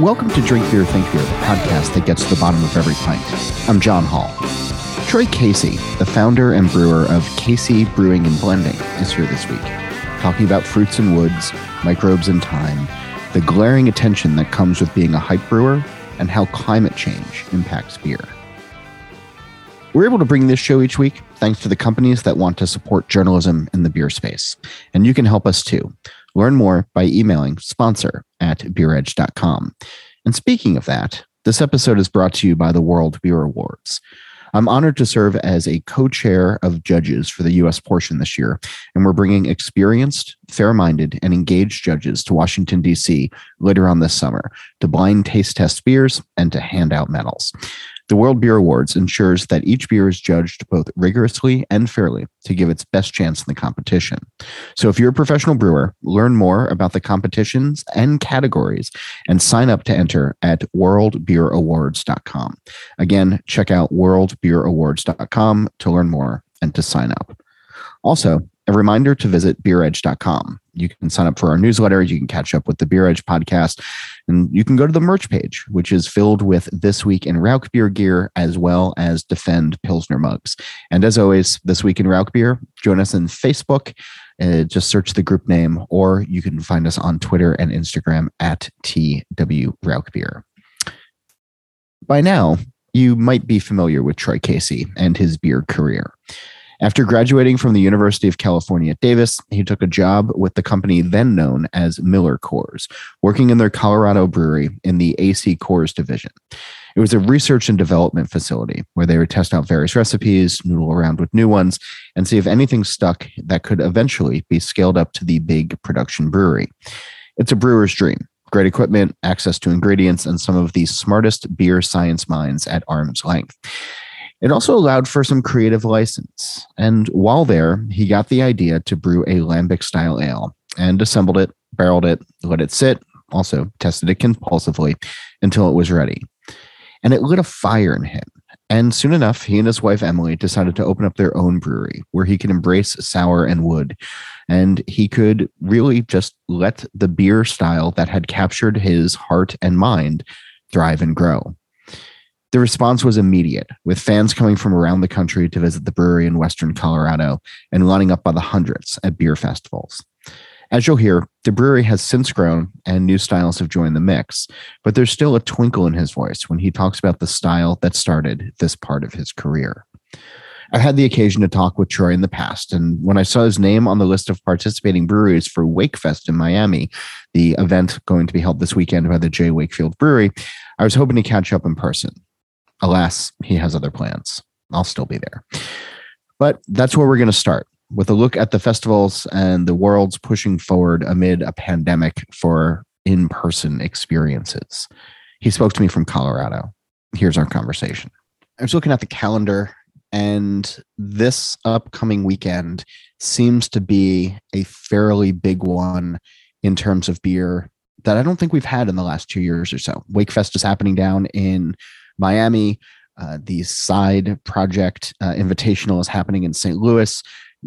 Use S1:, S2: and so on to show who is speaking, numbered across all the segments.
S1: Welcome to Drink Beer, Think Beer, the podcast that gets to the bottom of every pint. I'm John Holl. Troy Casey, the founder and brewer of Casey Brewing and Blending, is here this week, talking about fruits and woods, microbes and time, the glaring attention that comes with being a hype brewer, and how climate change impacts beer. We're able to bring this show each week thanks to the companies that want to support journalism in the beer space. And you can help us too. Learn more by emailing sponsor at beeredge.com. And speaking of that, this episode is brought to you by the World Beer Awards. I'm honored to serve as a co chair of judges for the US portion this year, and we're bringing experienced, fair minded, and engaged judges to Washington, D.C. later on this summer to blind taste test beers and to hand out medals. The World Beer Awards ensures that each beer is judged both rigorously and fairly to give its best chance in the competition. So if you're a professional brewer, learn more about the competitions and categories and sign up to enter at worldbeerawards.com. Again, check out worldbeerawards.com to learn more and to sign up. Also, a reminder to visit beeredge.com. You can sign up for our newsletter. You can catch up with the Beer Edge podcast. And you can go to the merch page, which is filled with This Week in Rauch Beer gear, as well as Defend Pilsner mugs. And as always, This Week in Rauch Beer, join us in Facebook. Uh, just search the group name, or you can find us on Twitter and Instagram at TW Rauch Beer. By now, you might be familiar with Troy Casey and his beer career. After graduating from the University of California at Davis, he took a job with the company then known as Miller Coors, working in their Colorado brewery in the AC Coors division. It was a research and development facility where they would test out various recipes, noodle around with new ones, and see if anything stuck that could eventually be scaled up to the big production brewery. It's a brewer's dream. Great equipment, access to ingredients, and some of the smartest beer science minds at arm's length. It also allowed for some creative license. And while there, he got the idea to brew a lambic style ale and assembled it, barreled it, let it sit, also tested it compulsively until it was ready. And it lit a fire in him. And soon enough, he and his wife Emily decided to open up their own brewery where he could embrace sour and wood. And he could really just let the beer style that had captured his heart and mind thrive and grow. The response was immediate, with fans coming from around the country to visit the brewery in Western Colorado and lining up by the hundreds at beer festivals. As you'll hear, the brewery has since grown and new styles have joined the mix, but there's still a twinkle in his voice when he talks about the style that started this part of his career. I've had the occasion to talk with Troy in the past, and when I saw his name on the list of participating breweries for Wakefest in Miami, the event going to be held this weekend by the J. Wakefield Brewery, I was hoping to catch up in person. Alas, he has other plans. I'll still be there. But that's where we're going to start with a look at the festivals and the world's pushing forward amid a pandemic for in person experiences. He spoke to me from Colorado. Here's our conversation. I was looking at the calendar, and this upcoming weekend seems to be a fairly big one in terms of beer that I don't think we've had in the last two years or so. Wakefest is happening down in Miami. Uh, the side project uh, invitational is happening in St. Louis.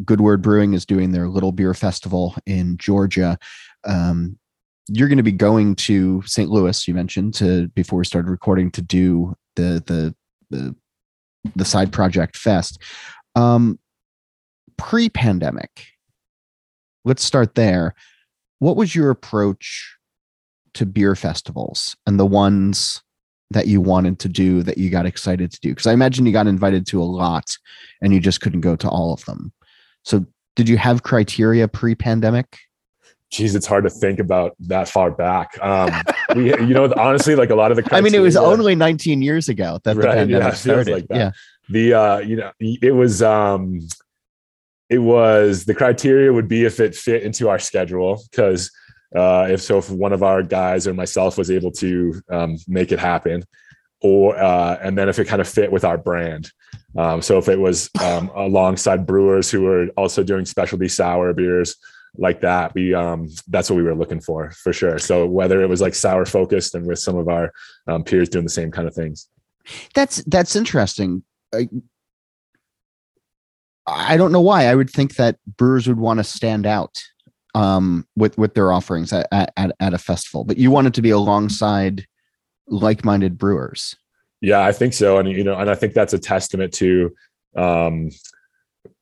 S1: Good Word Brewing is doing their little beer festival in Georgia. Um, you're going to be going to St. Louis. You mentioned to before we started recording to do the the the the side project fest. Um, pre-pandemic, let's start there. What was your approach to beer festivals and the ones that you wanted to do that you got excited to do? Because I imagine you got invited to a lot and you just couldn't go to all of them. So, did you have criteria pre pandemic?
S2: Geez, it's hard to think about that far back. Um, we, you know, honestly, like a lot of the.
S1: Criteria, I mean, it was only 19 years ago that right, the pandemic yeah, started. Like yeah.
S2: The, uh, you know, it was, um, it was the criteria would be if it fit into our schedule because uh, if so, if one of our guys or myself was able to um, make it happen, or uh, and then if it kind of fit with our brand. Um, so if it was um, alongside brewers who were also doing specialty sour beers like that, we um, that's what we were looking for for sure. So whether it was like sour focused and with some of our um, peers doing the same kind of things.
S1: That's that's interesting. I, I don't know why. I would think that brewers would want to stand out um, with with their offerings at, at, at a festival. But you wanted to be alongside like-minded brewers.
S2: Yeah, I think so, and you know, and I think that's a testament to, um,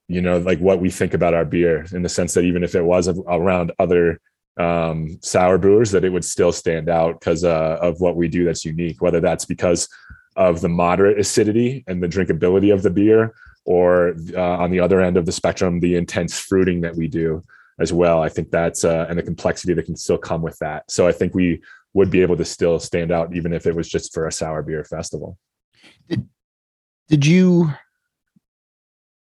S2: you know, like what we think about our beer in the sense that even if it was around other um, sour brewers, that it would still stand out because uh, of what we do that's unique. Whether that's because of the moderate acidity and the drinkability of the beer, or uh, on the other end of the spectrum, the intense fruiting that we do as well. I think that's uh, and the complexity that can still come with that. So I think we would be able to still stand out even if it was just for a sour beer festival.
S1: Did, did you,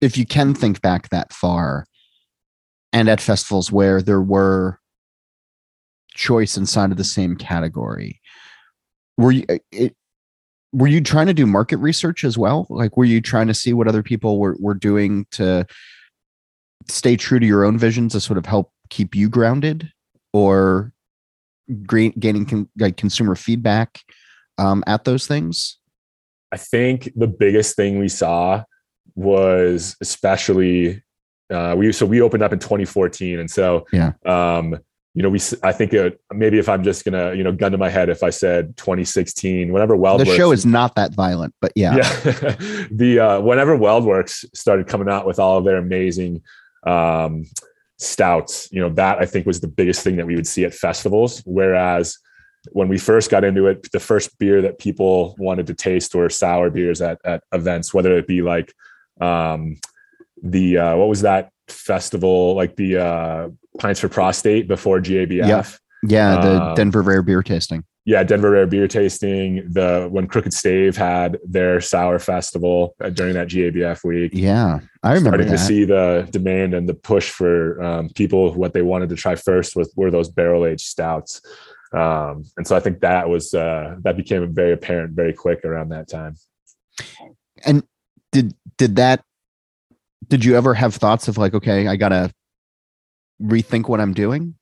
S1: if you can think back that far, and at festivals where there were choice inside of the same category, were you it, were you trying to do market research as well? Like, were you trying to see what other people were were doing to stay true to your own vision to sort of help keep you grounded or gaining con- like consumer feedback um, at those things?
S2: I think the biggest thing we saw was especially uh, we so we opened up in 2014, and so
S1: yeah, um,
S2: you know we I think it, maybe if I'm just gonna you know gun to my head if I said 2016, whenever WeldWerks,
S1: the show is not that violent, but yeah,
S2: yeah, the uh, whenever WeldWerks started coming out with all of their amazing um, stouts. You know, that I think was the biggest thing that we would see at festivals. Whereas when we first got into it, the first beer that people wanted to taste were sour beers at, at events, whether it be like um, the uh, what was that festival, like the uh, Pints for Prostate before GABF.
S1: Yeah, yeah the um, Denver Rare Beer Tasting
S2: yeah, Denver Rare Beer Tasting. The when Crooked Stave had their sour festival uh, during that GABF week.
S1: Yeah, I remember
S2: starting that. to see the demand and the push for um, people what they wanted to try first was were those barrel aged stouts. Um, and so I think that was uh, that became very apparent very quick around that time.
S1: And did did that? Did you ever have thoughts of like, okay, I gotta rethink what I'm doing?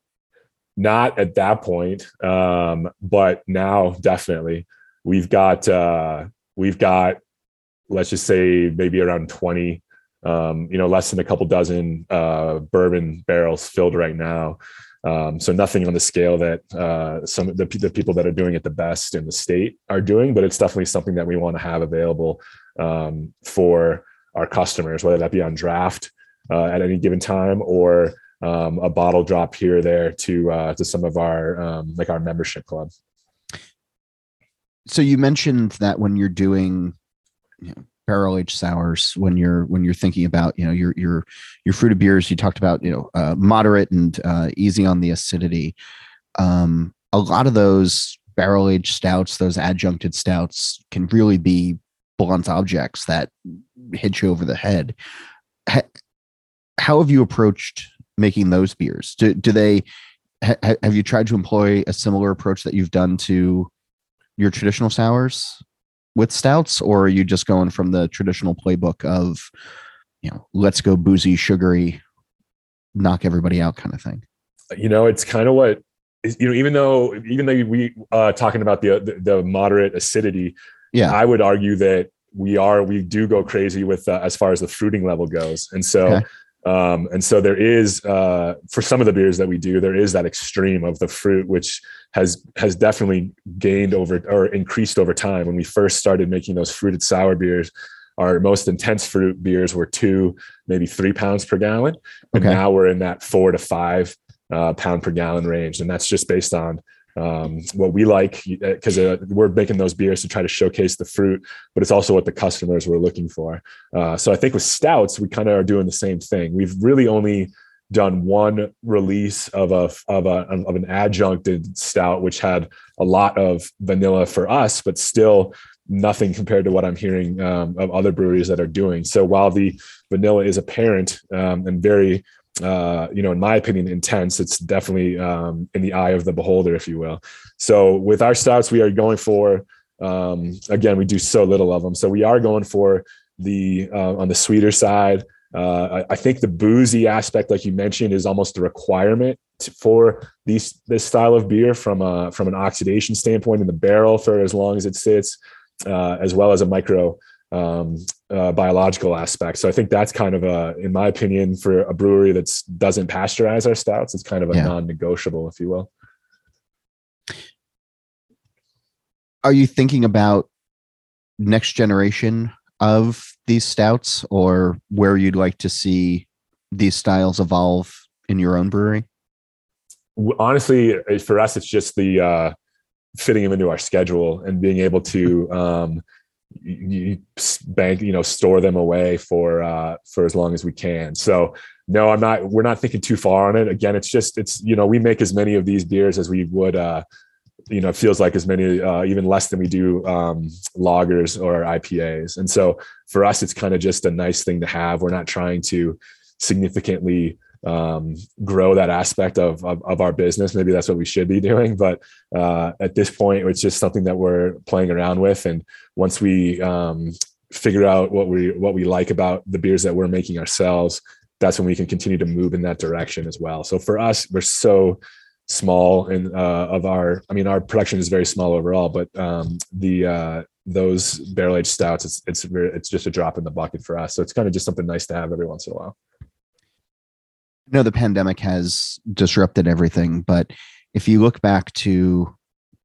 S2: Not at that point um, but now definitely we've got uh, we've got let's just say maybe around 20 um, you know less than a couple dozen uh, bourbon barrels filled right now. Um, so nothing on the scale that uh, some of the, the people that are doing it the best in the state are doing but it's definitely something that we want to have available um, for our customers whether that be on draft uh, at any given time or um, a bottle drop here or there to uh, to some of our um, like our membership club.
S1: So you mentioned that when you're doing you know, barrel aged sours, when you're when you're thinking about you know your your your fruited beers, you talked about you know uh, moderate and uh, easy on the acidity. Um, a lot of those barrel aged stouts, those adjuncted stouts, can really be blunt objects that hit you over the head. How have you approached making those beers? Do, do they ha, have you tried to employ a similar approach that you've done to your traditional sours with stouts, or are you just going from the traditional playbook of you know let's go boozy, sugary, knock everybody out kind of thing?
S2: You know, it's kind of what you know. Even though even though we uh, talking about the, the, the moderate acidity,
S1: yeah,
S2: I would argue that we are we do go crazy with uh, as far as the fruiting level goes, and so. Okay um, and so there is, uh, for some of the beers that we do, there is that extreme of the fruit, which has has definitely gained over or increased over time. When we first started making those fruited sour beers, our most intense fruit beers were two, maybe three pounds per gallon, and okay. now we're in that four to five uh, pound per gallon range, and that's just based on um, what we like because uh, we're making those beers to try to showcase the fruit, but it's also what the customers were looking for. Uh, so I think with stouts, we kind of are doing the same thing. We've really only done one release of a of a of an adjuncted stout, which had a lot of vanilla for us, but still nothing compared to what I'm hearing um, of other breweries that are doing. So while the vanilla is apparent um, and very uh, you know, in my opinion, intense. It's definitely um, in the eye of the beholder, if you will. So with our stouts, we are going for um, again, we do so little of them, so we are going for the uh, on the sweeter side. Uh, I, I, think the boozy aspect, like you mentioned, is almost a requirement for these this style of beer from a from an oxidation standpoint in the barrel for as long as it sits, uh, as well as a micro um, uh, biological aspect. So I think that's kind of a, in my opinion, for a brewery that doesn't pasteurize our stouts, it's kind of a yeah. non-negotiable, if you will.
S1: are you thinking about next generation of these stouts or where you'd like to see these styles evolve in your own brewery?
S2: Honestly, for us, it's just the uh, fitting them into our schedule and being able to um, you bank, you know, store them away for uh, for as long as we can. So no, I'm not. We're not thinking too far on it. Again, it's just it's you know we make as many of these beers as we would. Uh, you know, it feels like as many, uh, even less than we do um, lagers or IPAs. And so for us, it's kind of just a nice thing to have. We're not trying to significantly um, grow that aspect of, of, of our business. Maybe that's what we should be doing, but uh, at this point, it's just something that we're playing around with. And once we um, figure out what we what we like about the beers that we're making ourselves, that's when we can continue to move in that direction as well. So for us, we're so small and uh, of our. I mean, our production is very small overall, but um, the uh, those barrel aged stouts, it's it's it's just a drop in the bucket for us. So it's kind of just something nice to have every once in a while.
S1: Know the pandemic has disrupted everything, but if you look back to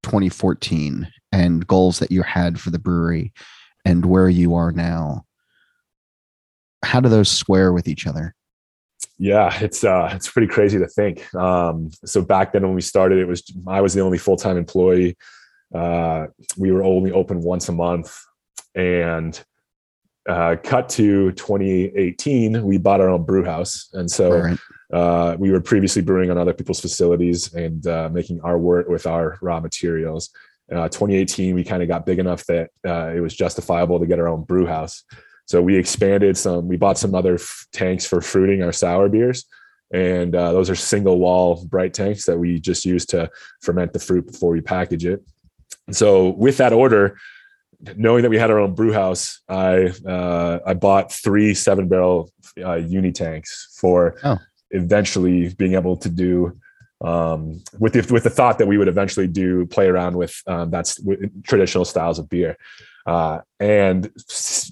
S1: 2014 and goals that you had for the brewery and where you are now, how do those square with each other?
S2: Yeah, it's uh it's pretty crazy to think. Um so back then when we started it was I was the only full-time employee. Uh we were only open once a month and uh, cut to 2018, we bought our own brew house. And so right. uh, we were previously brewing on other people's facilities and uh, making our work with our raw materials. Uh, 2018, we kind of got big enough that uh, it was justifiable to get our own brew house. So we expanded some, we bought some other f- tanks for fruiting our sour beers. And uh, those are single wall bright tanks that we just use to ferment the fruit before we package it. And so with that order, knowing that we had our own brew house, I uh, I bought three seven barrel uh, uni tanks for oh. eventually being able to do um, with the with the thought that we would eventually do play around with um, that's traditional styles of beer. Uh, and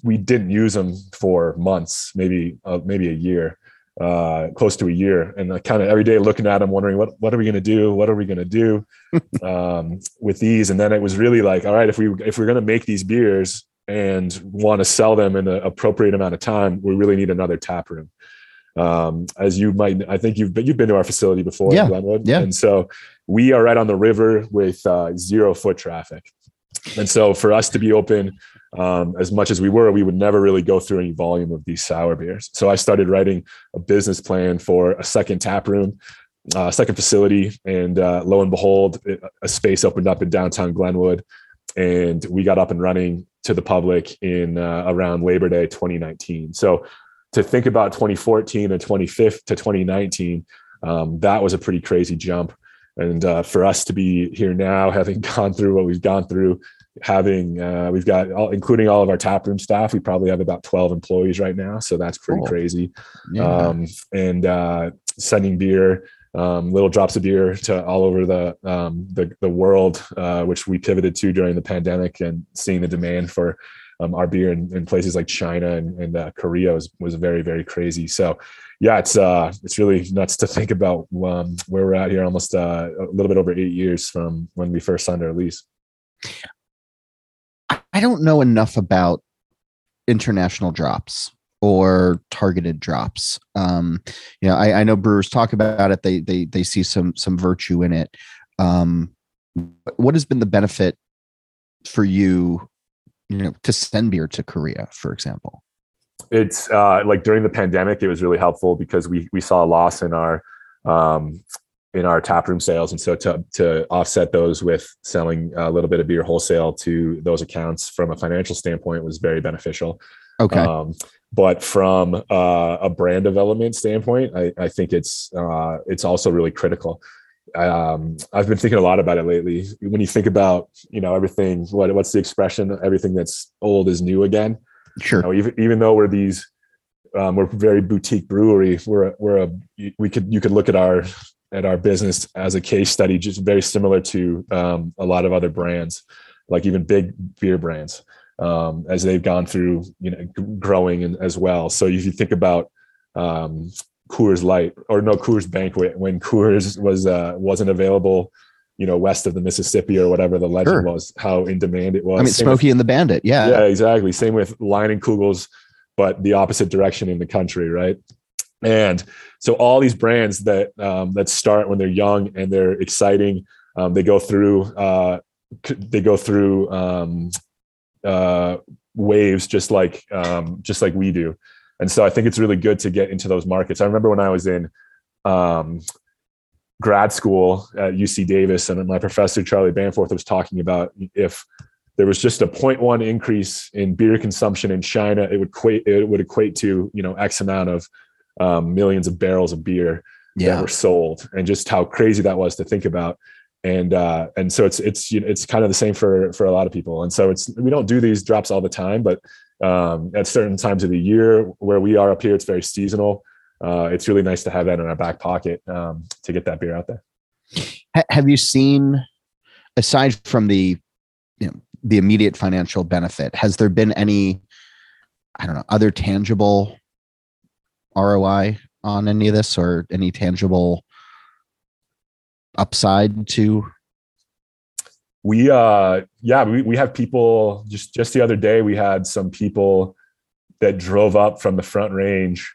S2: we didn't use them for months, maybe uh, maybe a year uh, close to a year, and I kind of every day looking at them, wondering what what are we going to do? What are we going to do um, with these? And then it was really like, all right, if we if we're going to make these beers and want to sell them in an appropriate amount of time, we really need another tap room. Um, as you might, I think you've been, you've been to our facility before,
S1: yeah,
S2: Glenwood,
S1: yeah.
S2: And so we are right on the river with uh, zero foot traffic, and so for us to be open um, as much as we were, we would never really go through any volume of these sour beers. So I started writing a business plan for a second tap room, uh, second facility, and uh, lo and behold, a space opened up in downtown Glenwood, and we got up and running to the public in uh, around Labor Day 2019. So to think about 2014 and 25th to 2019, um, that was a pretty crazy jump. And uh, for us to be here now, having gone through what we've gone through, having uh, we've got all, including all of our tap room staff we probably have about 12 employees right now so that's pretty cool. crazy yeah. um, and uh, sending beer um, little drops of beer to all over the um, the, the world uh, which we pivoted to during the pandemic and seeing the demand for um, our beer in, in, places like China and, and uh, Korea was, was very very crazy so yeah, it's uh, it's really nuts to think about um, where we're at here, almost uh, a little bit over eight years from when we first signed our lease.
S1: I don't know enough about international drops or targeted drops. Um, you know, I, I, know brewers talk about it. They they they see some some virtue in it. Um, what has been the benefit for you, you know, to send beer to Korea, for example?
S2: It's uh, like during the pandemic, it was really helpful because we we saw a loss in our um, in our tap room sales, and so to to offset those with selling a little bit of beer wholesale to those accounts from a financial standpoint was very beneficial.
S1: Okay. Um,
S2: but from uh, a brand development standpoint, I, I think it's uh, it's also really critical. Um, I've been thinking a lot about it lately. When you think about you know everything, what what's the expression? Everything that's old is new again.
S1: Sure.
S2: You know, even even though we're these um, we're very boutique brewery. We're we're a we could you could look at our at our business as a case study, just very similar to um, a lot of other brands, like even big beer brands, um, as they've gone through, you know, growing and, as well. So if you think about um, Coors Light or no Coors Banquet, when Coors was uh, wasn't available you know, west of the Mississippi or whatever the legend sure. was, how in demand it was.
S1: I mean, Same Smokey with, and the Bandit. Yeah.
S2: Yeah, exactly. Same with Leinenkugel's, but the opposite direction in the country, right? And so all these brands that um, that start when they're young and they're exciting, um, they go through uh, they go through um, uh, waves just like um, just like we do. And so I think it's really good to get into those markets. I remember when I was in um, grad school at UC Davis, and my professor Charlie Bamforth was talking about if there was just a 0.1 increase in beer consumption in China, it would equate it would equate to you know X amount of um, millions of barrels of beer yeah. that were sold, and just how crazy that was to think about. And uh, and so it's it's you know, it's kind of the same for for a lot of people. And so it's we don't do these drops all the time, but um, at certain times of the year where we are up here, it's very seasonal uh, it's really nice to have that in our back pocket um, to get that beer out there.
S1: Have you seen, aside from the, you know, the immediate financial benefit, has there been any, I don't know, other tangible ROI on any of this or any tangible upside to
S2: we uh yeah we, we have people just just the other day we had some people that drove up from the front range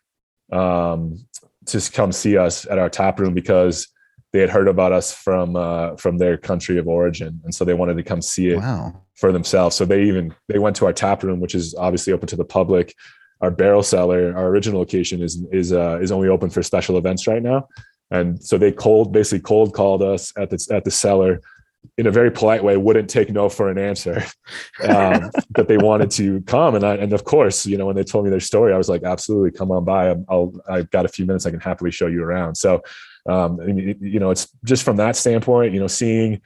S2: um, to come see us at our tap room because they had heard about us from uh, from their country of origin, and so they wanted to come see it wow. for themselves. So they even they went to our tap room, which is obviously open to the public. Our barrel cellar, our original location, is is uh, is only open for special events right now, and so they cold basically cold called us at the at the cellar in a very polite way wouldn't take no for an answer um, that they wanted to come. And I, and of course you know when they told me their story i was like absolutely come on by. I'll, i've got a few minutes. I can happily show you around. So um, you know it's just from that standpoint you know seeing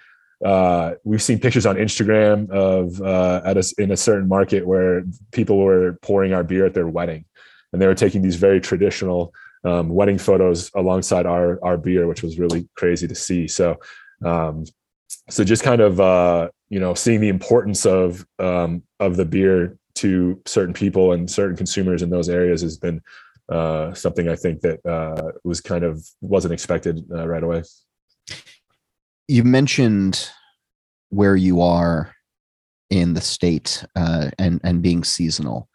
S2: uh, we've seen pictures on instagram of uh, at a, in a certain market where people were pouring our beer at their wedding and they were taking these very traditional um, wedding photos alongside our our beer which was really crazy to see so um, so just kind of uh, you know seeing the importance of um, of the beer to certain people and certain consumers in those areas has been uh, something I think that uh, was kind of wasn't expected uh, right away.
S1: You mentioned where you are in the state uh, and and being seasonal,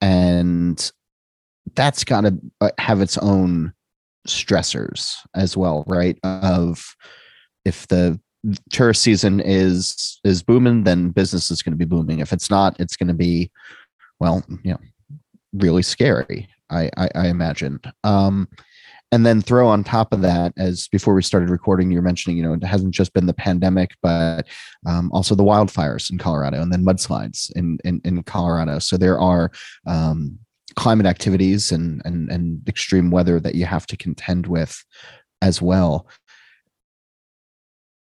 S1: and that's got to uh, have its own stressors as well, right? Of if the tourist season is is booming, then business is going to be booming. If it's not, it's going to be, well, you know, really scary. I I, I imagine. Um, and then throw on top of that, as before we started recording, you're mentioning, you know, it hasn't just been the pandemic, but um, also the wildfires in Colorado and then mudslides in in, in Colorado. So there are um, climate activities and, and and extreme weather that you have to contend with as well.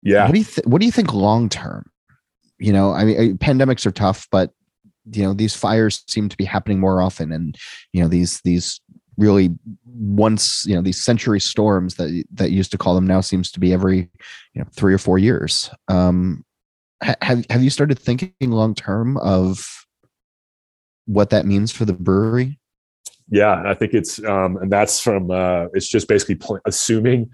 S2: Yeah.
S1: What do you th- what do you think long term? You know, I mean, pandemics are tough, but you know these fires seem to be happening more often, and you know these these really once you know these century storms that that used to call them now seems to be every you know three or four years. Um, ha- have have you started thinking long term of what that means for the brewery?
S2: Yeah, I think it's um, and that's from uh, it's just basically pl- assuming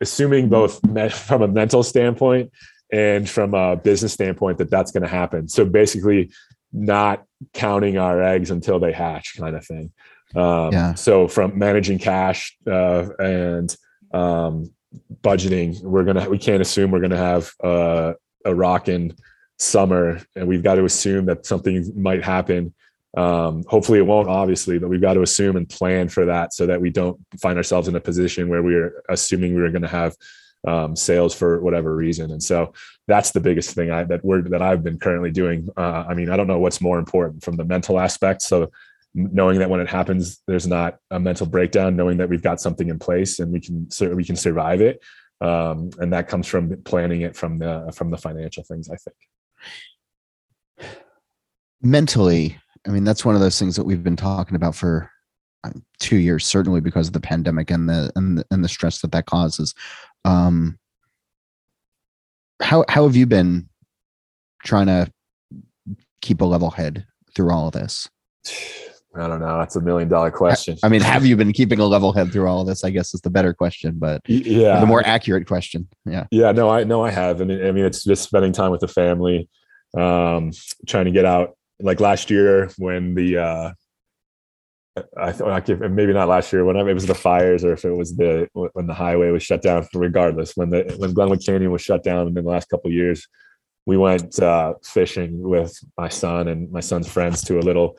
S2: assuming both me- from a mental standpoint and from a business standpoint that that's going to happen. So basically, not counting our eggs until they hatch, kind of thing. Um, yeah. So from managing cash uh, and um, budgeting, we're gonna we can't assume we're gonna have uh, a rocking summer, and we've got to assume that something might happen um, hopefully, it won't, obviously, but we've got to assume and plan for that so that we don't find ourselves in a position where we're assuming we're going to have um, sales for whatever reason. And so that's the biggest thing I, that we're that I've been currently doing. Uh, I mean, I don't know what's more important from the mental aspect. So knowing that when it happens, there's not a mental breakdown, knowing that we've got something in place and we can so we can survive it. Um, and that comes from planning it from the from the financial things. I think
S1: mentally I mean, that's one of those things that we've been talking about for um, two years, certainly because of the pandemic and the and the, and the stress that that causes. Um, how how have you been trying to keep a level head through all of this?
S2: I don't know. That's a million dollar question.
S1: I mean, have you been keeping a level head through all of this? I guess is the better question, but
S2: yeah,
S1: the more accurate question. Yeah.
S2: Yeah. No, I know I have. And I mean, it's just spending time with the family, um, trying to get out. Like last year when the, uh, I thought maybe not last year, whenever it was the fires or if it was the, when the highway was shut down, regardless, when the, when Glenwood Canyon was shut down in the last couple years, we went uh, fishing with my son and my son's friends to a little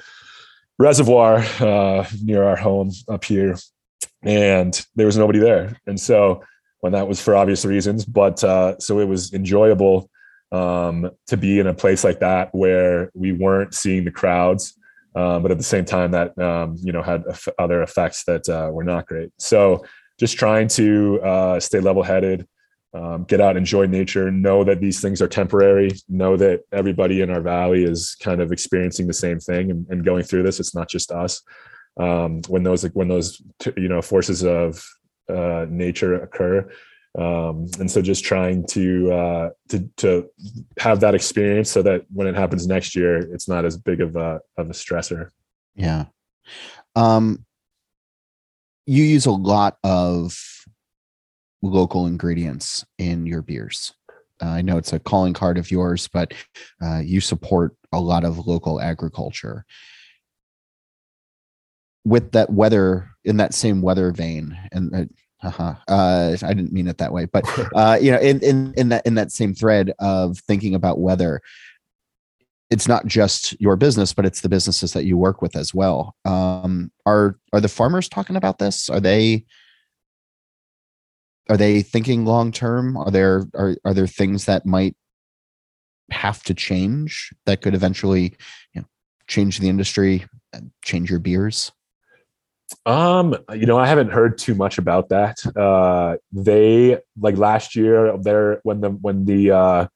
S2: reservoir uh, near our home up here, and there was nobody there. And so, when that was for obvious reasons, but uh, so it was enjoyable um, to be in a place like that where we weren't seeing the crowds, um, but at the same time that um, you know had other effects that uh, were not great. So just trying to uh, stay level-headed, um, get out, enjoy nature, know that these things are temporary, know that everybody in our valley is kind of experiencing the same thing and, and going through this. It's not just us. Um, when those when those you know forces of uh, nature occur, um, and so just trying to uh, to to have that experience so that when it happens next year, it's not as big of a of a stressor.
S1: Yeah. Um, you use a lot of local ingredients in your beers. Uh, I know it's a calling card of yours, but uh, you support a lot of local agriculture. With that weather, in that same weather vein, and uh, uh-huh, uh, I didn't mean it that way, but uh, you know, in, in in that in that same thread of thinking about weather, it's not just your business, but it's the businesses that you work with as well. Um, are are the farmers talking about this? Are they are they thinking long term? Are there are are there things that might have to change that could eventually you know, change the industry, and change your beers?
S2: Um, you know, I haven't heard too much about that. Uh, they like last year there when the when the uh,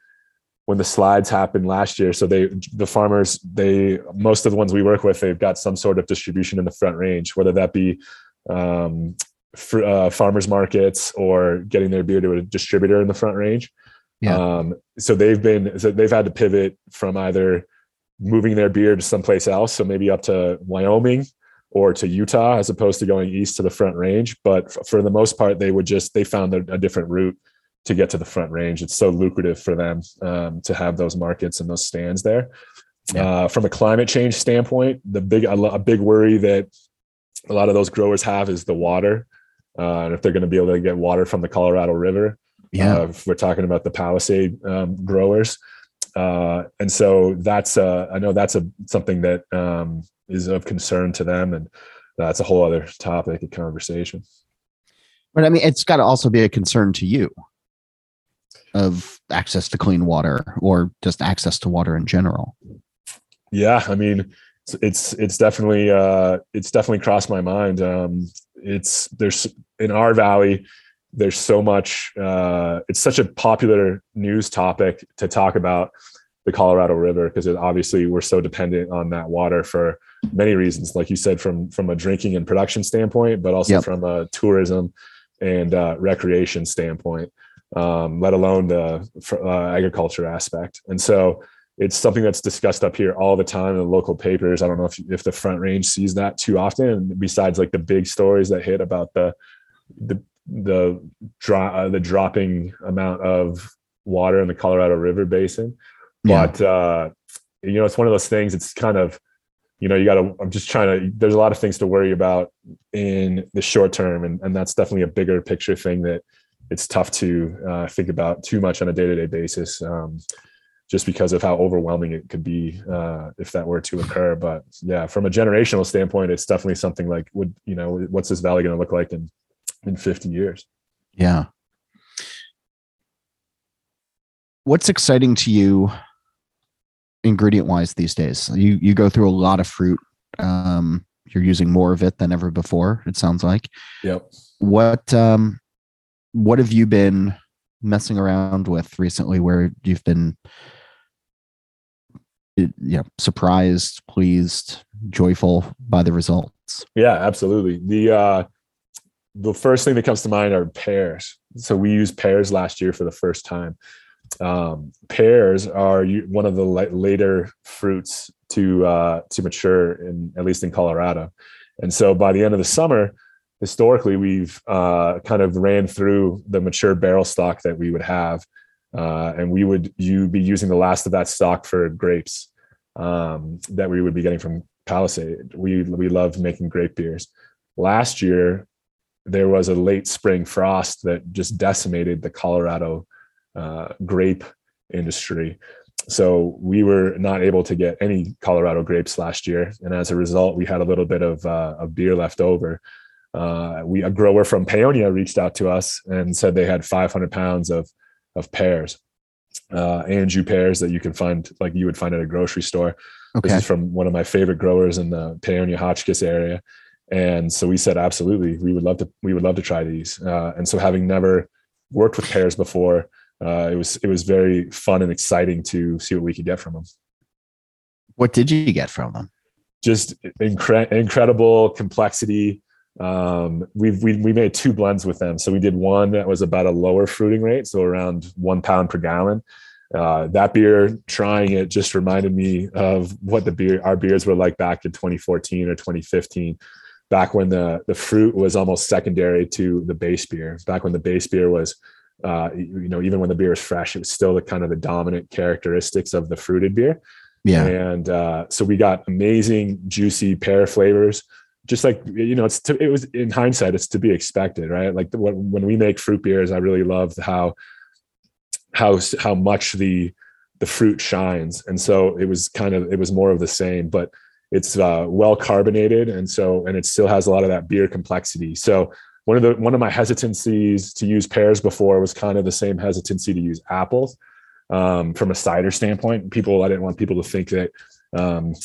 S2: when the slides happened last year. So they the farmers they most of the ones we work with they've got some sort of distribution in the Front Range, whether that be um, for, uh, farmers markets or getting their beer to a distributor in the Front Range. Yeah. Um, so they've been so they've had to pivot from either moving their beer to someplace else, so maybe up to Wyoming or to Utah, as opposed to going east to the Front Range. But f- for the most part, they would just they found a, a, different route to get to the Front Range. It's so lucrative for them um, to have those markets and those stands there. Yeah. Uh, from a climate change standpoint, the big a, a big worry that a lot of those growers have is the water uh, and if they're going to be able to get water from the Colorado River.
S1: Yeah,
S2: uh, if we're talking about the Palisade um, growers, uh, and so that's uh, I know that's a something that um, is of concern to them, and that's a whole other topic of conversation.
S1: But I mean, it's got to also be a concern to you of access to clean water or just access to water in general.
S2: Yeah, I mean, it's it's, definitely uh, it's definitely crossed my mind. Um, it's there's in our valley there's so much uh, it's such a popular news topic to talk about the colorado river because obviously we're so dependent on that water for many reasons like you said from from a drinking and production standpoint but also yep. from a tourism and uh, recreation standpoint um, let alone the uh, agriculture aspect and so it's something that's discussed up here all the time in the local papers. I don't know if if the Front Range sees that too often. Besides, like the big stories that hit about the the the drop uh, the dropping amount of water in the Colorado River basin, yeah. but uh, you know, it's one of those things. It's kind of you know, you got to. I'm just trying to. There's a lot of things to worry about in the short term, and and that's definitely a bigger picture thing that it's tough to uh, think about too much on a day to day basis. Um, just because of how overwhelming it could be uh, if that were to occur. But yeah, from a generational standpoint, it's definitely something like would you know what's this valley going to look like in in 50 years?
S1: Yeah. What's exciting to you ingredient wise these days? You you go through a lot of fruit. Um, you're using more of it than ever before. It sounds like.
S2: Yep.
S1: What um, what have you been messing around with recently where you've been yeah surprised pleased joyful by the results.
S2: Yeah absolutely. The uh the first thing that comes to mind are pears. So we used pears last year for the first time. Um, pears are one of the later fruits to uh, to mature in at least in Colorado, and so by the end of the summer, historically we've uh, kind of ran through the mature barrel stock that we would have, uh, and we would you be using the last of that stock for grapes um, that we would be getting from Palisade. We we love making grape beers. Last year, there was a late spring frost that just decimated the Colorado uh, grape industry. So we were not able to get any Colorado grapes last year, and as a result, we had a little bit of, uh, of beer left over. Uh, we a grower from Paonia reached out to us and said they had 500 pounds of of pears, uh, Anjou pears that you can find like you would find at a grocery store. Okay. This is from one of my favorite growers in the Paonia Hotchkiss area, and so we said absolutely we would love to we would love to try these. Uh, and so having never worked with pears before, uh, it was it was very fun and exciting to see what we could get from them.
S1: What did you get from them?
S2: Just incre- incredible complexity. Um, we've we, we made two blends with them. So we did one that was about a lower fruiting rate, so around one pound per gallon. Uh, that beer, trying it, just reminded me of what the beer our beers were like back in 2014 or 2015 back when the the fruit was almost secondary to the base beer back when the base beer was uh, you know, even when the beer is fresh, it was still the kind of the dominant characteristics of the fruited beer. Yeah. And uh, so we got amazing, juicy pear flavors. Just like you know, it's to, it was in hindsight, it's to be expected, right? Like the, when we make fruit beers, I really love how how how much the the fruit shines, and so it was kind of it was more of the same, but it's uh, well carbonated, and so and it still has a lot of that beer complexity. So one of the one of my hesitancies to use pears before was kind of the same hesitancy to use apples um, from a cider standpoint. People, I didn't want people to think that um,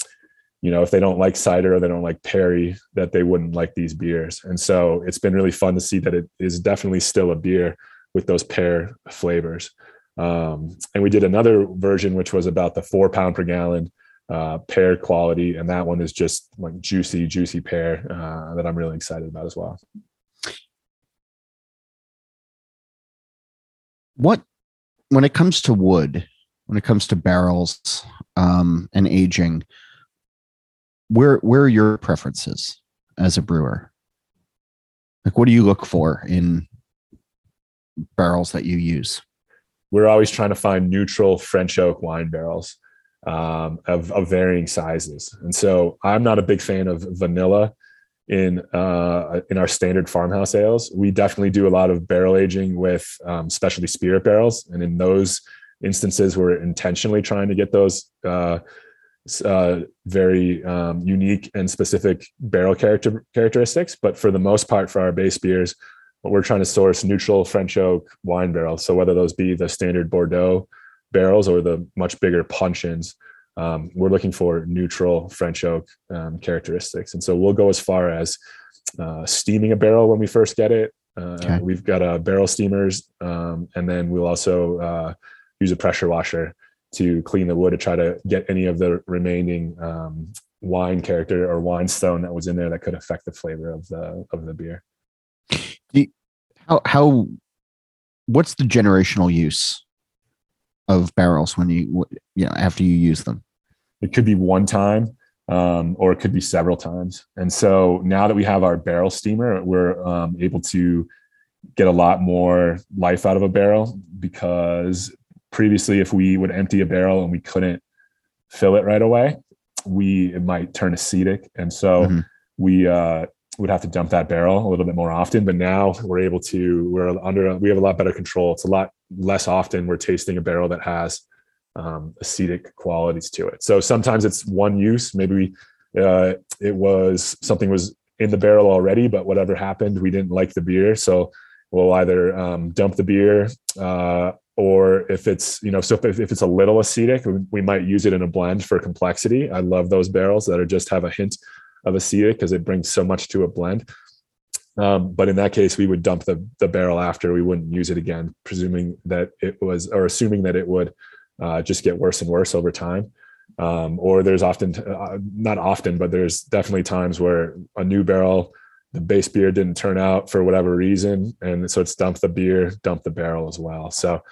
S2: you know if they don't like cider or they don't like perry that they wouldn't like these beers. And so it's been really fun to see that it is definitely still a beer with those pear flavors. Um, and we did another version which was about the four pound per gallon uh, pear quality, and that one is just like juicy, juicy pear uh, that I'm really excited about as well.
S1: what when it comes to wood, when it comes to barrels um, and aging, where where are your preferences as a brewer? Like, what do you look for in barrels that you use?
S2: We're always trying to find neutral French oak wine barrels um, of, of varying sizes, and so I'm not a big fan of vanilla in uh, in our standard farmhouse ales. We definitely do a lot of barrel aging with um, specialty spirit barrels, and in those instances, we're intentionally trying to get those uh, uh, very um, unique and specific barrel character characteristics. But for the most part, for our base beers, we're trying to source neutral French oak wine barrels. So whether those be the standard Bordeaux barrels or the much bigger puncheons um, we're looking for neutral French oak um, characteristics. And so we'll go as far as uh, steaming a barrel when we first get it. Uh, okay. We've got uh, barrel steamers, um, and then we'll also uh, use a pressure washer to clean the wood to try to get any of the remaining um, wine character or wine stone that was in there that could affect the flavor of the of the beer.
S1: How how what's the generational use of barrels when you you know after you use them?
S2: It could be one time, um, or it could be several times. And so now that we have our barrel steamer, we're um, able to get a lot more life out of a barrel because previously, if we would empty a barrel and we couldn't fill it right away, we it might turn acetic, and so mm-hmm. we uh, would have to dump that barrel a little bit more often. But now we're able to we're under we have a lot better control. It's a lot less often we're tasting a barrel that has um, acetic qualities to it. So sometimes it's one use. Maybe we, uh, it was something was in the barrel already, but whatever happened, we didn't like the beer. So we'll either um, dump the beer, uh, or if it's you know, so if, if it's a little acetic, we, might use it in a blend for complexity. I love those barrels that are just have a hint of acetic because it brings so much to a blend. Um, but in that case, we would dump the the barrel after. We wouldn't use it again, presuming that it was, or assuming that it would uh, just get worse and worse over time. Um, or there's often, uh, not often, but there's definitely times where a new barrel, the base beer didn't turn out for whatever reason, and so it's dump the beer, dump the barrel as well. So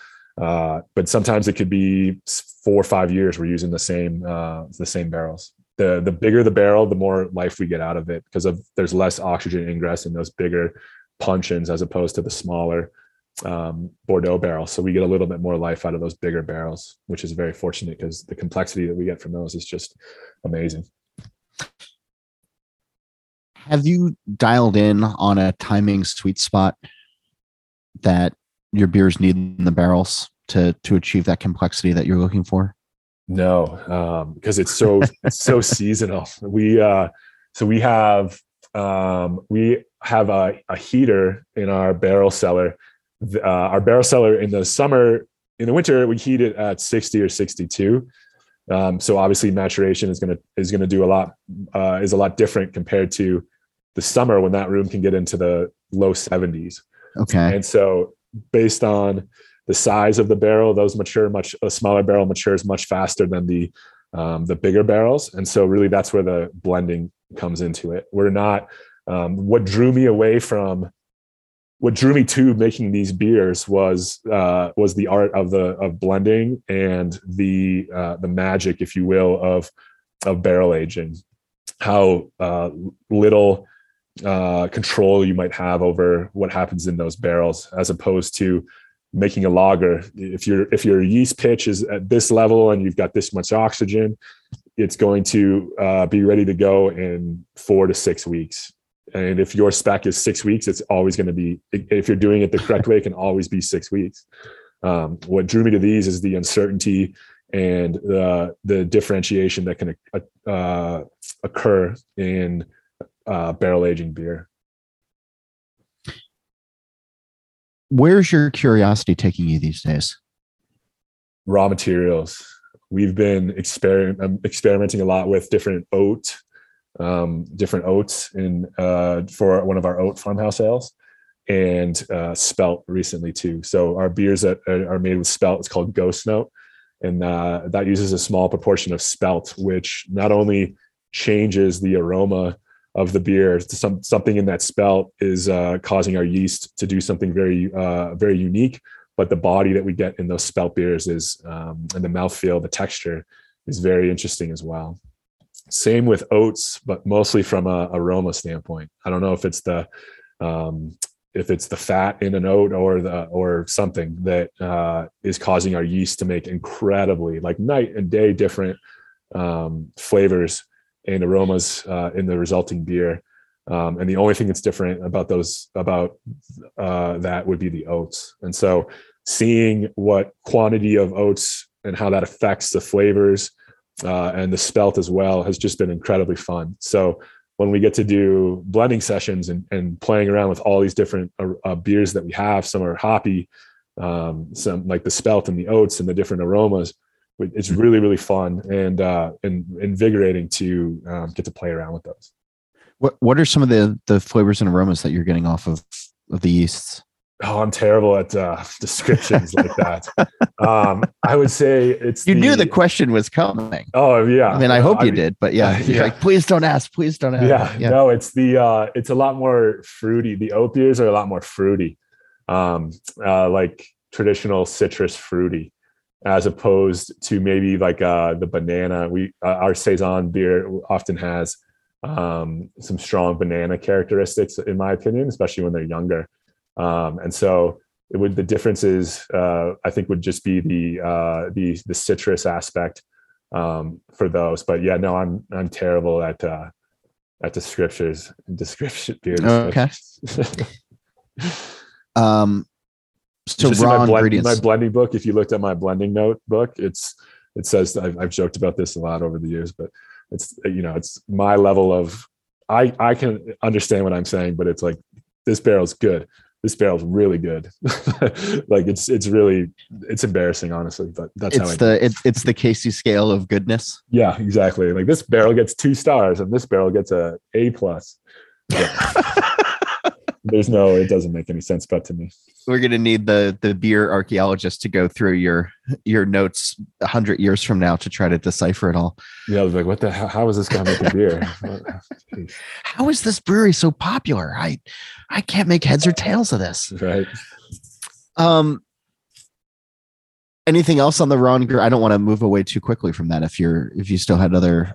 S2: Uh, but sometimes it could be four or five years we're using the same uh, the same barrels. The the bigger the barrel, the more life we get out of it because of there's less oxygen ingress in those bigger puncheons as opposed to the smaller um, Bordeaux barrels. So we get a little bit more life out of those bigger barrels, which is very fortunate because the complexity that we get from those is just amazing.
S1: Have you dialed in on a timing sweet spot that your beers need in the barrels to to achieve that complexity that you're looking for?
S2: No, because um, it's so it's so seasonal. We uh, so we have um, we have a, a heater in our barrel cellar. Uh, our barrel cellar in the summer, in the winter, we heat it at 60 or 62. Um, so obviously maturation is gonna is gonna do a lot uh, is a lot different compared to the summer when that room can get into the low 70s.
S1: Okay.
S2: And so based on the size of the barrel, those mature much a smaller barrel matures much faster than the um, the bigger barrels, and so really that's where the blending comes into it. We're not um, what drew me away from what drew me to making these beers was uh, was the art of the of blending and the uh, the magic, if you will, of of barrel aging. How uh, little uh, control you might have over what happens in those barrels, as opposed to making a lager. If your if your yeast pitch is at this level and you've got this much oxygen, it's going to uh, be ready to go in four to six weeks. And if your spec is six weeks, it's always going to be. If you're doing it the correct way, it can always be six weeks. Um, what drew me to these is the uncertainty and the the differentiation that can uh, occur in uh, barrel aging beer.
S1: Where's your curiosity taking you these days?
S2: Raw materials. We've been experiment, um, experimenting a lot with different oat, um, different oats in uh, for one of our oat farmhouse ales, and uh, spelt recently too. So our beers that are made with spelt, it's called Ghost Note, and uh, that uses a small proportion of spelt, which not only changes the aroma of the beer. Some, something in that spelt is uh, causing our yeast to do something very uh, very unique but the body that we get in those spelt beers is um, and the mouthfeel the texture is very interesting as well. Same with oats but mostly from a aroma standpoint. I don't know if it's the um, if it's the fat in an oat or the or something that uh, is causing our yeast to make incredibly like night and day different um, flavors and aromas uh, in the resulting beer. Um, and the only thing that's different about those about uh, that would be the oats. And so, seeing what quantity of oats and how that affects the flavors uh, and the spelt as well has just been incredibly fun. So when we get to do blending sessions and, and playing around with all these different uh, uh beers that we have, some are hoppy, um, some like the spelt and the oats and the different aromas it's really really fun and uh, and invigorating to um, get to play around with those.
S1: What what are some of the the flavors and aromas that you're getting off of, of the yeasts?
S2: Oh, I'm terrible at uh, descriptions like that. Um, I would say it's.
S1: You the, knew the question was coming.
S2: Oh yeah.
S1: I mean, I hope I you mean, did, but yeah, yeah. like, please don't ask. Please don't ask.
S2: Yeah, yeah. No, it's the. Uh, it's a lot more fruity. The oat beers are a lot more fruity, um, uh, like traditional citrus fruity as opposed to maybe like uh, the banana. We uh, our saison beer often has um, some strong banana characteristics, in my opinion, especially when they're younger. Um, and so it would the differences uh, I think would just be the uh, the the citrus aspect um, for those. But yeah, no, I'm I'm terrible at uh, at descriptors description beer.
S1: Okay. um
S2: so raw my, blend, ingredients. my blending book, if you looked at my blending note book, it's it says I've, I've joked about this a lot over the years, but it's you know it's my level of I I can understand what I'm saying, but it's like this barrel's good. This barrel's really good. like it's it's really it's embarrassing, honestly. But that's
S1: it's
S2: how I
S1: the it's it's the Casey scale of goodness.
S2: Yeah, exactly. Like this barrel gets two stars, and this barrel gets a A plus. Yeah. There's no, it doesn't make any sense, but to me
S1: we're gonna need the the beer archaeologist to go through your your notes a hundred years from now to try to decipher it all.
S2: Yeah, I was like, what the hell? How is this guy making beer?
S1: how is this brewery so popular? I I can't make heads or tails of this.
S2: Right.
S1: Um. anything else on the raw? I don't want to move away too quickly from that. If you're if you still had other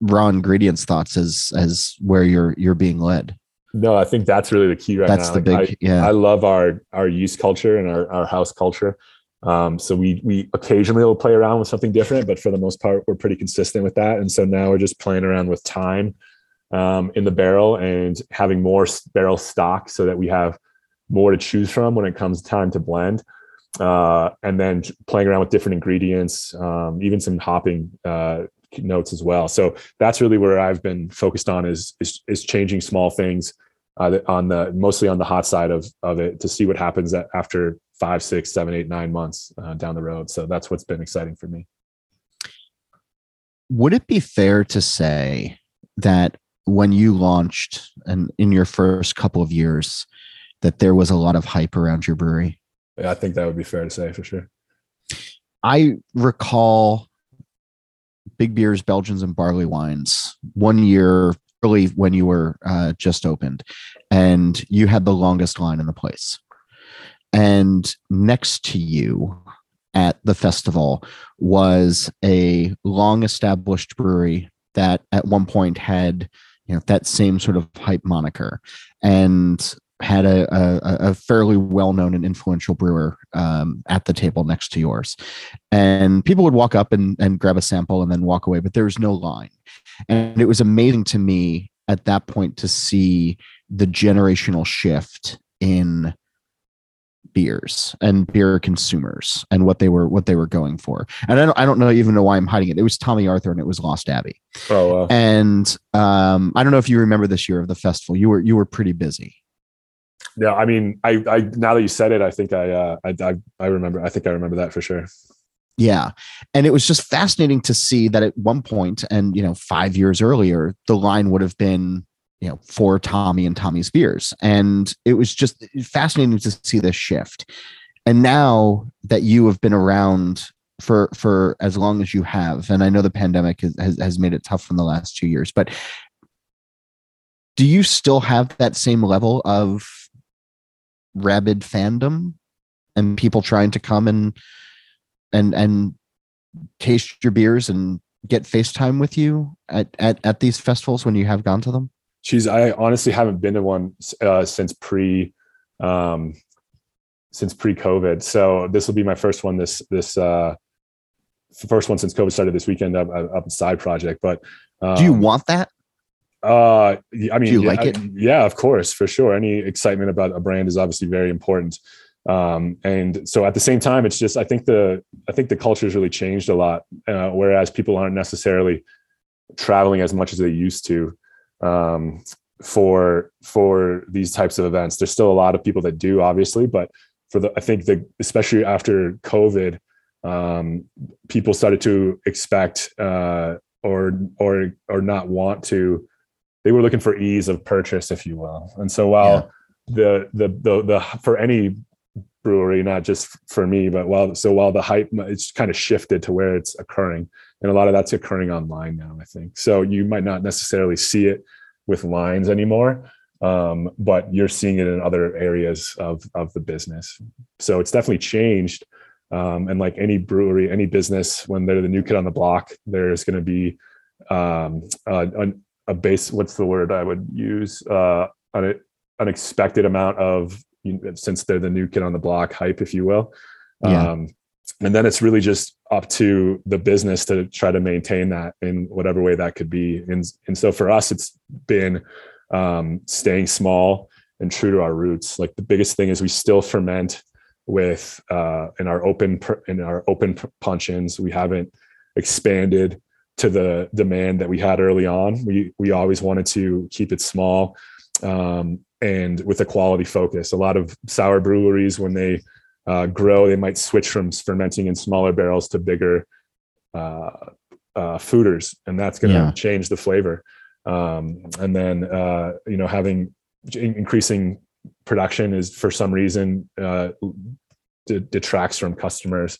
S1: raw ingredients thoughts as as where you're you're being led.
S2: No, I think that's really the key right
S1: that's
S2: now.
S1: the big
S2: I,
S1: yeah.
S2: I love our our yeast culture and our, our house culture. Um, so we we occasionally will play around with something different, but for the most part, we're pretty consistent with that. And so now we're just playing around with time um, in the barrel and having more barrel stock so that we have more to choose from when it comes time to blend. Uh, and then playing around with different ingredients, um, even some hopping uh, notes as well. So that's really where I've been focused on is is, is changing small things uh, on the mostly on the hot side of of it to see what happens after five, six, seven, eight, nine months uh, down the road. So that's what's been exciting for me.
S1: Would it be fair to say that when you launched and in your first couple of years, that there was a lot of hype around your brewery?
S2: Yeah, I think that would be fair to say for sure.
S1: I recall big beers, Belgians, and barley wines one year early when you were uh, just opened, and you had the longest line in the place. And next to you at the festival was a long established brewery that at one point had you know that same sort of hype moniker and had a, a, a fairly well-known and influential brewer um, at the table next to yours and people would walk up and, and grab a sample and then walk away but there was no line and it was amazing to me at that point to see the generational shift in beers and beer consumers and what they were what they were going for. And I don't I don't know even know why I'm hiding it. It was Tomme Arthur and it was Lost Abbey.
S2: Oh wow.
S1: And um I don't know if you remember this year of the festival. You were you were pretty busy.
S2: Yeah, I mean, I I now that you said it, I think I uh I I, I remember I think I remember that for sure.
S1: Yeah. And it was just fascinating to see that at one point and you know 5 years earlier the line would have been you know for Tomme and Tomme's beers and it was just fascinating to see this shift and now that you have been around for for as long as you have and i know the pandemic has, has, has made it tough in the last two years but do you still have that same level of rabid fandom and people trying to come and and and taste your beers and get FaceTime with you at, at, at these festivals when you have gone to them?
S2: She's. I honestly haven't been to one uh, since pre, um, since pre-COVID. So this will be my first one. This this uh, first one since COVID started this weekend up up side project. But
S1: um, do you want that?
S2: Uh, I mean,
S1: do you
S2: yeah,
S1: like it?
S2: Yeah, of course, for sure. Any excitement about a brand is obviously very important. Um, and so at the same time, it's just I think the I think the culture has really changed a lot. Uh, whereas people aren't necessarily traveling as much as they used to um, for for these types of events. There's still a lot of people that do, obviously, but for the I think the especially after COVID, um, people started to expect uh, or or or not want to. They were looking for ease of purchase, if you will. And so while yeah. the, the the the for any brewery, not just for me, but while so while the hype it's kind of shifted to where it's occurring, and a lot of that's occurring online now. I think so. You might not necessarily see it with lines anymore, um, but you're seeing it in other areas of of the business. So it's definitely changed. Um, and like any brewery, any business, when they're the new kid on the block, there's going to be um, a, a, base. What's the word I would use? Uh, an unexpected amount of since they're the new kid on the block hype, if you will. Yeah. Um, and then it's really just up to the business to try to maintain that in whatever way that could be. And, and so for us, it's been um, staying small and true to our roots. Like the biggest thing is we still ferment with uh, in our open in our open puncheons. We haven't expanded to the demand that we had early on. We we always wanted to keep it small um, and with a quality focus. A lot of sour breweries, when they uh, grow, they might switch from fermenting in smaller barrels to bigger uh, uh, foeders, and that's going to yeah. change the flavor. Um, and then uh, you know having increasing production is for some reason uh, detracts from customers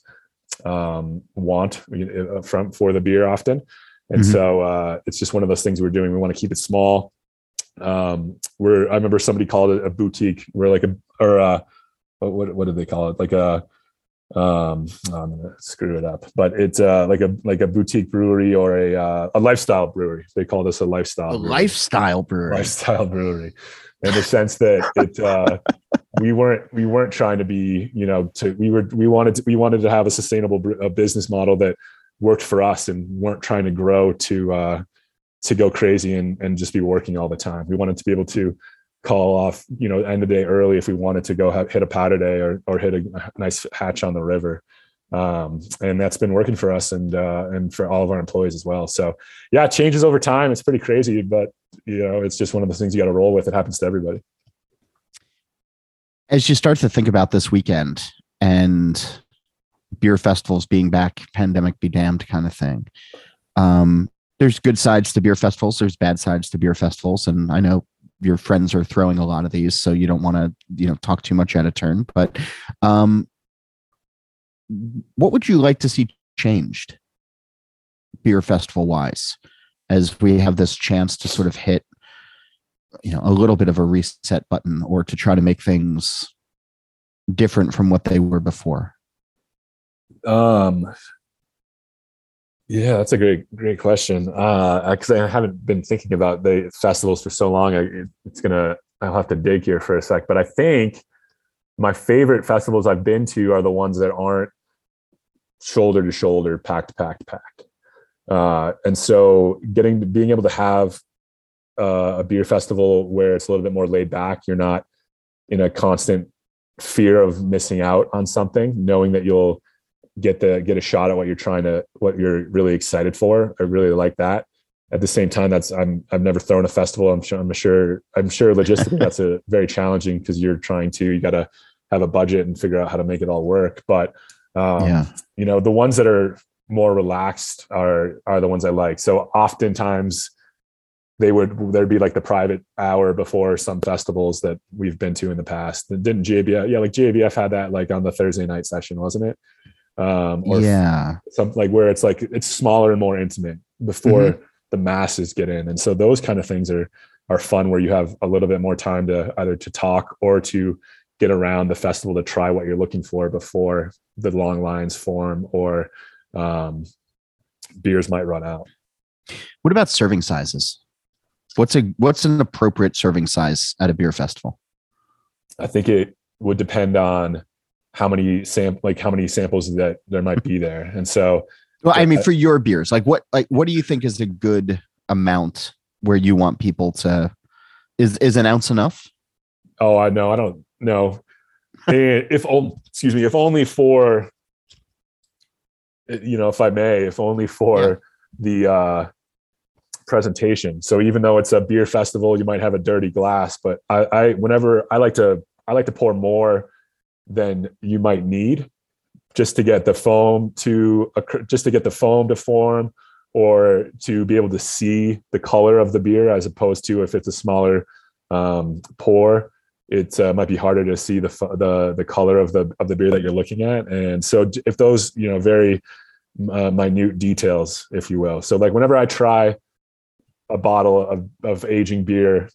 S2: um, want uh, from for the beer often. And mm-hmm. so it's just one of those things we're doing. We want to keep it small um where i remember somebody called it a boutique where like a or uh what what did they call it like a um i'm gonna screw it up but it's uh like a like a boutique brewery or a uh, a lifestyle brewery they call this a lifestyle
S1: A
S2: brewery.
S1: lifestyle brewery.
S2: lifestyle brewery in the sense that it uh we weren't we weren't trying to be you know to we were we wanted to we wanted to have a sustainable a business model that worked for us and weren't trying to grow to uh to go crazy and and just be working all the time. We wanted to be able to call off you know end of the day early if we wanted to go hit a powder day or or hit a nice hatch on the river. Um and that's been working for us and uh and for all of our employees as well. So yeah it changes over time. It's pretty crazy but you know it's just one of those things you got to roll with. It happens to everybody
S1: As you start to think about this weekend and beer festivals being back, pandemic be damned kind of thing. Um, there's good sides to beer festivals. There's bad sides to beer festivals, and I know your friends are throwing a lot of these, so you don't want to, you know, talk too much out of turn. But um, what would you like to see changed, beer festival wise, as we have this chance to sort of hit, you know, a little bit of a reset button, or to try to make things different from what they were before?
S2: Um, yeah, that's a great, great question. Uh, because I haven't been thinking about the festivals for so long. I, it's gonna, I'll have to dig here for a sec. But I think my favorite festivals I've been to are the ones that aren't shoulder to shoulder, packed, packed, packed. Uh, and so getting being able to have uh, a beer festival where it's a little bit more laid back, you're not in a constant fear of missing out on something, knowing that you'll get the get a shot at what you're trying to what you're really excited for. I really like that. At the same time, that's I'm I've never thrown a festival. I'm sure I'm sure I'm sure logistically that's a very challenging because you're trying to you got to have a budget and figure out how to make it all work. But um,
S1: yeah,
S2: you know the ones that are more relaxed are are the ones I like. So oftentimes they would there'd be like the private hour before some festivals that we've been to in the past. Didn't JBF? Yeah, like JBF had that like on the Thursday night session, wasn't it? Um, or
S1: yeah,
S2: something like where it's like it's smaller and more intimate before the masses get in, and so those kind of things are are fun where you have a little bit more time to either to talk or to get around the festival to try what you're looking for before the long lines form or um, beers might run out.
S1: What about serving sizes? What's a what's an appropriate serving size at a beer festival?
S2: I think it would depend on how many sam like how many samples that there might be there, and so
S1: Well, I mean,
S2: Yeah.
S1: for your beers, like what like what do you think is a good amount where you want people to? Is is an ounce enough?
S2: oh, I know, I don't know. If o- excuse me, if only for you know, if I may, if only for the uh presentation. So even though it's a beer festival, you might have a dirty glass, but I, I whenever I like to I like to pour more than you might need just to get the foam to just to get the foam to form or to be able to see the color of the beer as opposed to if it's a smaller um, pour. It uh, might be harder to see the the the color of the of the beer that you're looking at. And so if those you know very uh, minute details if you will. So like whenever i try a bottle of, of aging beer.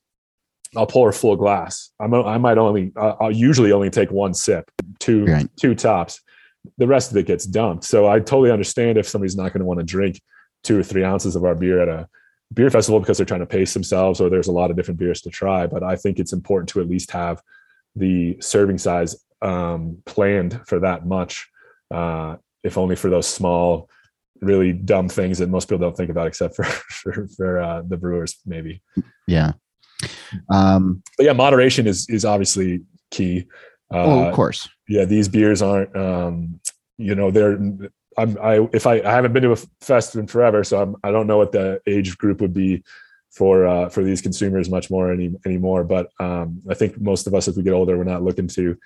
S2: I'll pour a full glass. I'm, i might only i'll usually only take one sip two
S1: Right.
S2: two tops. The rest of it gets dumped. So i totally understand if somebody's not going to want to drink two or three ounces of our beer at a beer festival because they're trying to pace themselves or there's a lot of different beers to try but i think it's important to at least have the serving size um, planned for that much uh, if only for those small really dumb things that most people don't think about except for for, for uh, the brewers maybe
S1: Yeah. Um.
S2: but yeah moderation is is obviously key uh,
S1: oh, of course.
S2: yeah these beers aren't um you know they're i'm i if i i haven't been to a fest in forever so I'm, i don't know what the age group would be for uh for these consumers much more any anymore but um i think most of us as we get older we're not looking to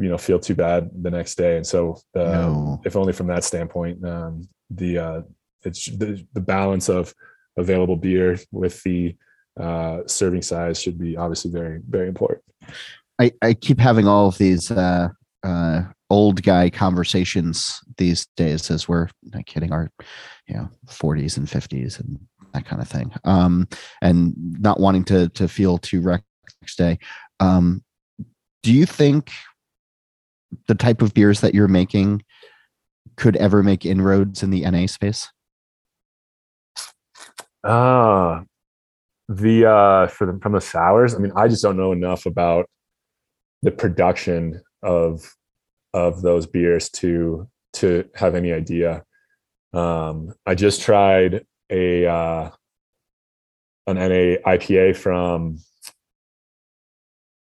S2: you know feel too bad the next day. And so uh,
S1: No.
S2: if only from that standpoint um the uh it's the, the balance of available beer with the uh serving size should be obviously very very important.
S1: I, I keep having all of these uh, uh, old guy conversations these days as we're not kidding our you know 40s and 50s and that kind of thing. Um, and not wanting to to feel too wrecked next day. Um, do you think the type of beers that you're making could ever make inroads in the NA space?
S2: Uh the uh for the from the sours, I mean, I just don't know enough about the production of of those beers to to have any idea. Um I just tried a uh an NA IPA from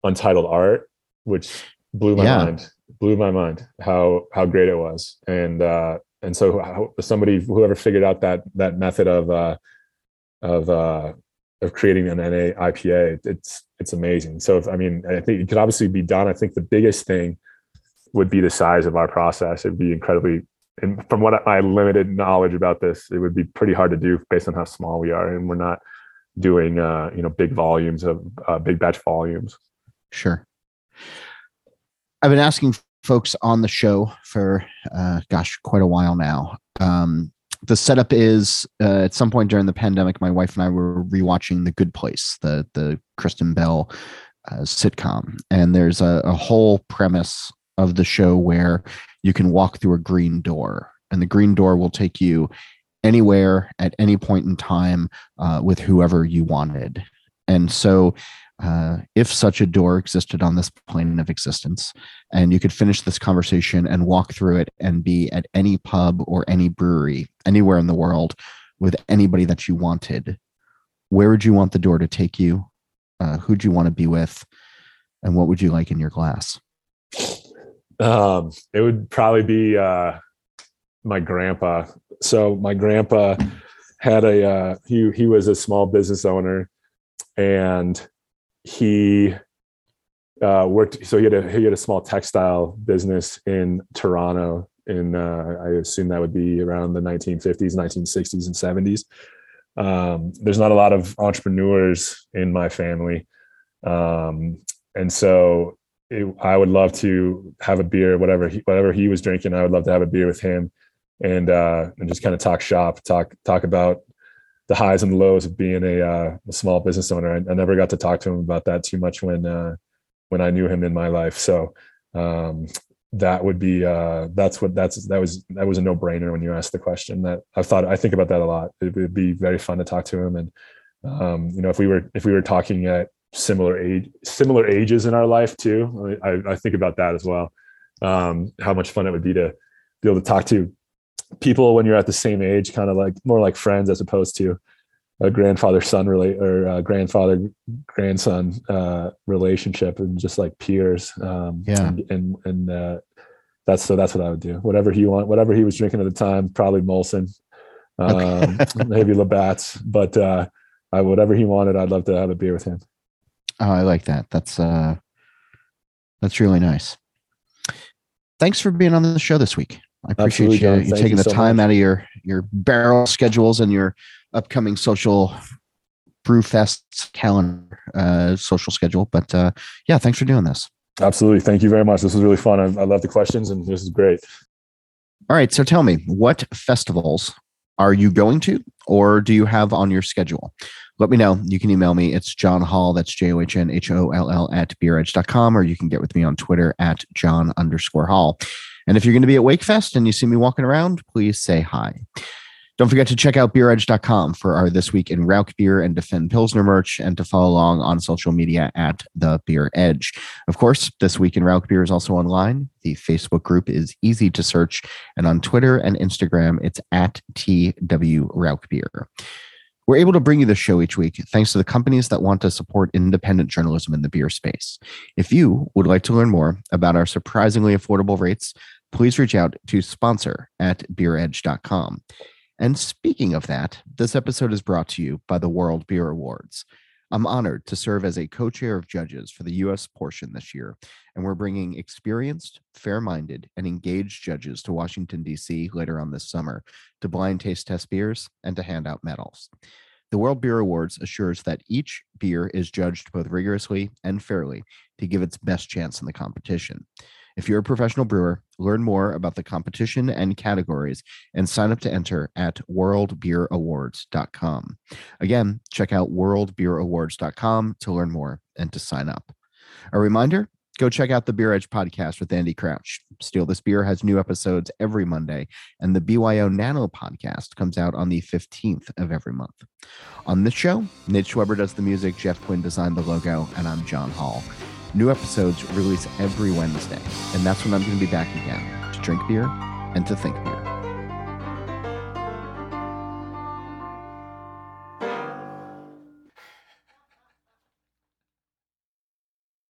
S2: Untitled Art, which blew my
S1: Yeah.
S2: mind. Blew my mind how how great it was, and uh, and so somebody whoever figured out that that method of uh, of uh, of creating an NA IPA, it's it's amazing. So if, I mean, I think it could obviously be done. I think the biggest thing would be the size of our process. It'd be incredibly, and from what my limited knowledge about this, it would be pretty hard to do based on how small we are, and we're not doing uh, you know big volumes of uh, big batch volumes.
S1: Sure. I've been asking folks on the show for, uh, gosh, quite a while now. Um, the setup is uh, at some point during the pandemic, my wife and I were rewatching The Good Place, the the Kristen Bell uh, sitcom, and there's a, a whole premise of the show where you can walk through a green door, and the green door will take you anywhere at any point in time uh, with whoever you wanted. And so uh, if such a door existed on this plane of existence, and you could finish this conversation and walk through it and be at any pub or any brewery anywhere in the world with anybody that you wanted, where would you want the door to take you? Uh, who'd you want to be with? And what would you like in your glass?
S2: Um, it would probably be uh, my grandpa. So my grandpa had a uh, he he was a small business owner, and he uh, worked. So he had a he had a small textile business in Toronto. In uh, I assume that would be around the 1950s, 1960s, and 70s. Um, there's not a lot of entrepreneurs in my family, um, and so it, I would love to have a beer, whatever he, whatever he was drinking. I would love to have a beer with him, and uh, and just kind of talk shop, talk talk about the highs and lows of being a, uh, a small business owner. I, I, never got to talk to him about that too much when uh, when I knew him in my life. So um, that would be uh, that's what that's that was that was a no brainer when you asked the question. That I've thought I think about that a lot. It would be very fun to talk to him, and um, you know if we were if we were talking at similar age similar ages in our life too i, I think about that as well um, how much fun it would be to be able to talk to people when you're at the same age kind of like more like friends as opposed to a grandfather son relate or a grandfather grandson uh, relationship and just like peers um,
S1: yeah
S2: and and, and uh, that's so that's what i would do whatever he want whatever he was drinking at the time probably molson um, maybe labatt's but uh, I, whatever he wanted i'd love to have a beer with him
S1: Oh, I like that. That's uh that's really nice. Thanks for being on the show this week. I appreciate
S2: Absolutely,
S1: you, you taking
S2: you
S1: the
S2: so
S1: time
S2: much.
S1: out of your your barrel schedules and your upcoming social brewfest calendar uh social schedule. But uh yeah, thanks for doing this.
S2: Absolutely. Thank you very much. This was really fun. I, I love the questions and this is great.
S1: All right. So tell me, what festivals are you going to or do you have on your schedule? Let me know. You can email me. It's John Holl. That's J O H N H O L L at beeredge.com, or you can get with me on Twitter at John underscore Holl. And if you're going to be at Wakefest and you see me walking around, please say hi. Don't forget to check out beeredge.com for our This Week in Rauk Beer and Defend Pilsner merch and to follow along on social media at The Beer Edge. Of course, This Week in Rauk Beer is also online. The Facebook group is easy to search. And on Twitter and Instagram, it's at TW Rauk Beer. We're able to bring you this show each week thanks to the companies that want to support independent journalism in the beer space. If you would like to learn more about our surprisingly affordable rates, please reach out to sponsor at beeredge.com. And speaking of that, this episode is brought to you by the World Beer Awards. I'm honored to serve as a co chair of judges for the U.S. portion this year, and we're bringing experienced, fair minded, and engaged judges to Washington, D.C. later on this summer to blind taste test beers and to hand out medals. The World Beer Awards assures that each beer is judged both rigorously and fairly to give its best chance in the competition. If you're a professional brewer, learn more about the competition and categories and sign up to enter at worldbeerawards.com. Again, check out worldbeerawards.com to learn more and to sign up. A reminder Go check out the Beer Edge podcast with Andy Crouch. Steal This Beer has new episodes every Monday, and the BYO Nano podcast comes out on the 15th of every month. On this show, Nate Schweber does the music, Jeff Quinn designed the logo, and I'm John Holl. New episodes release every Wednesday, and that's when I'm going to be back again to drink beer and to think beer.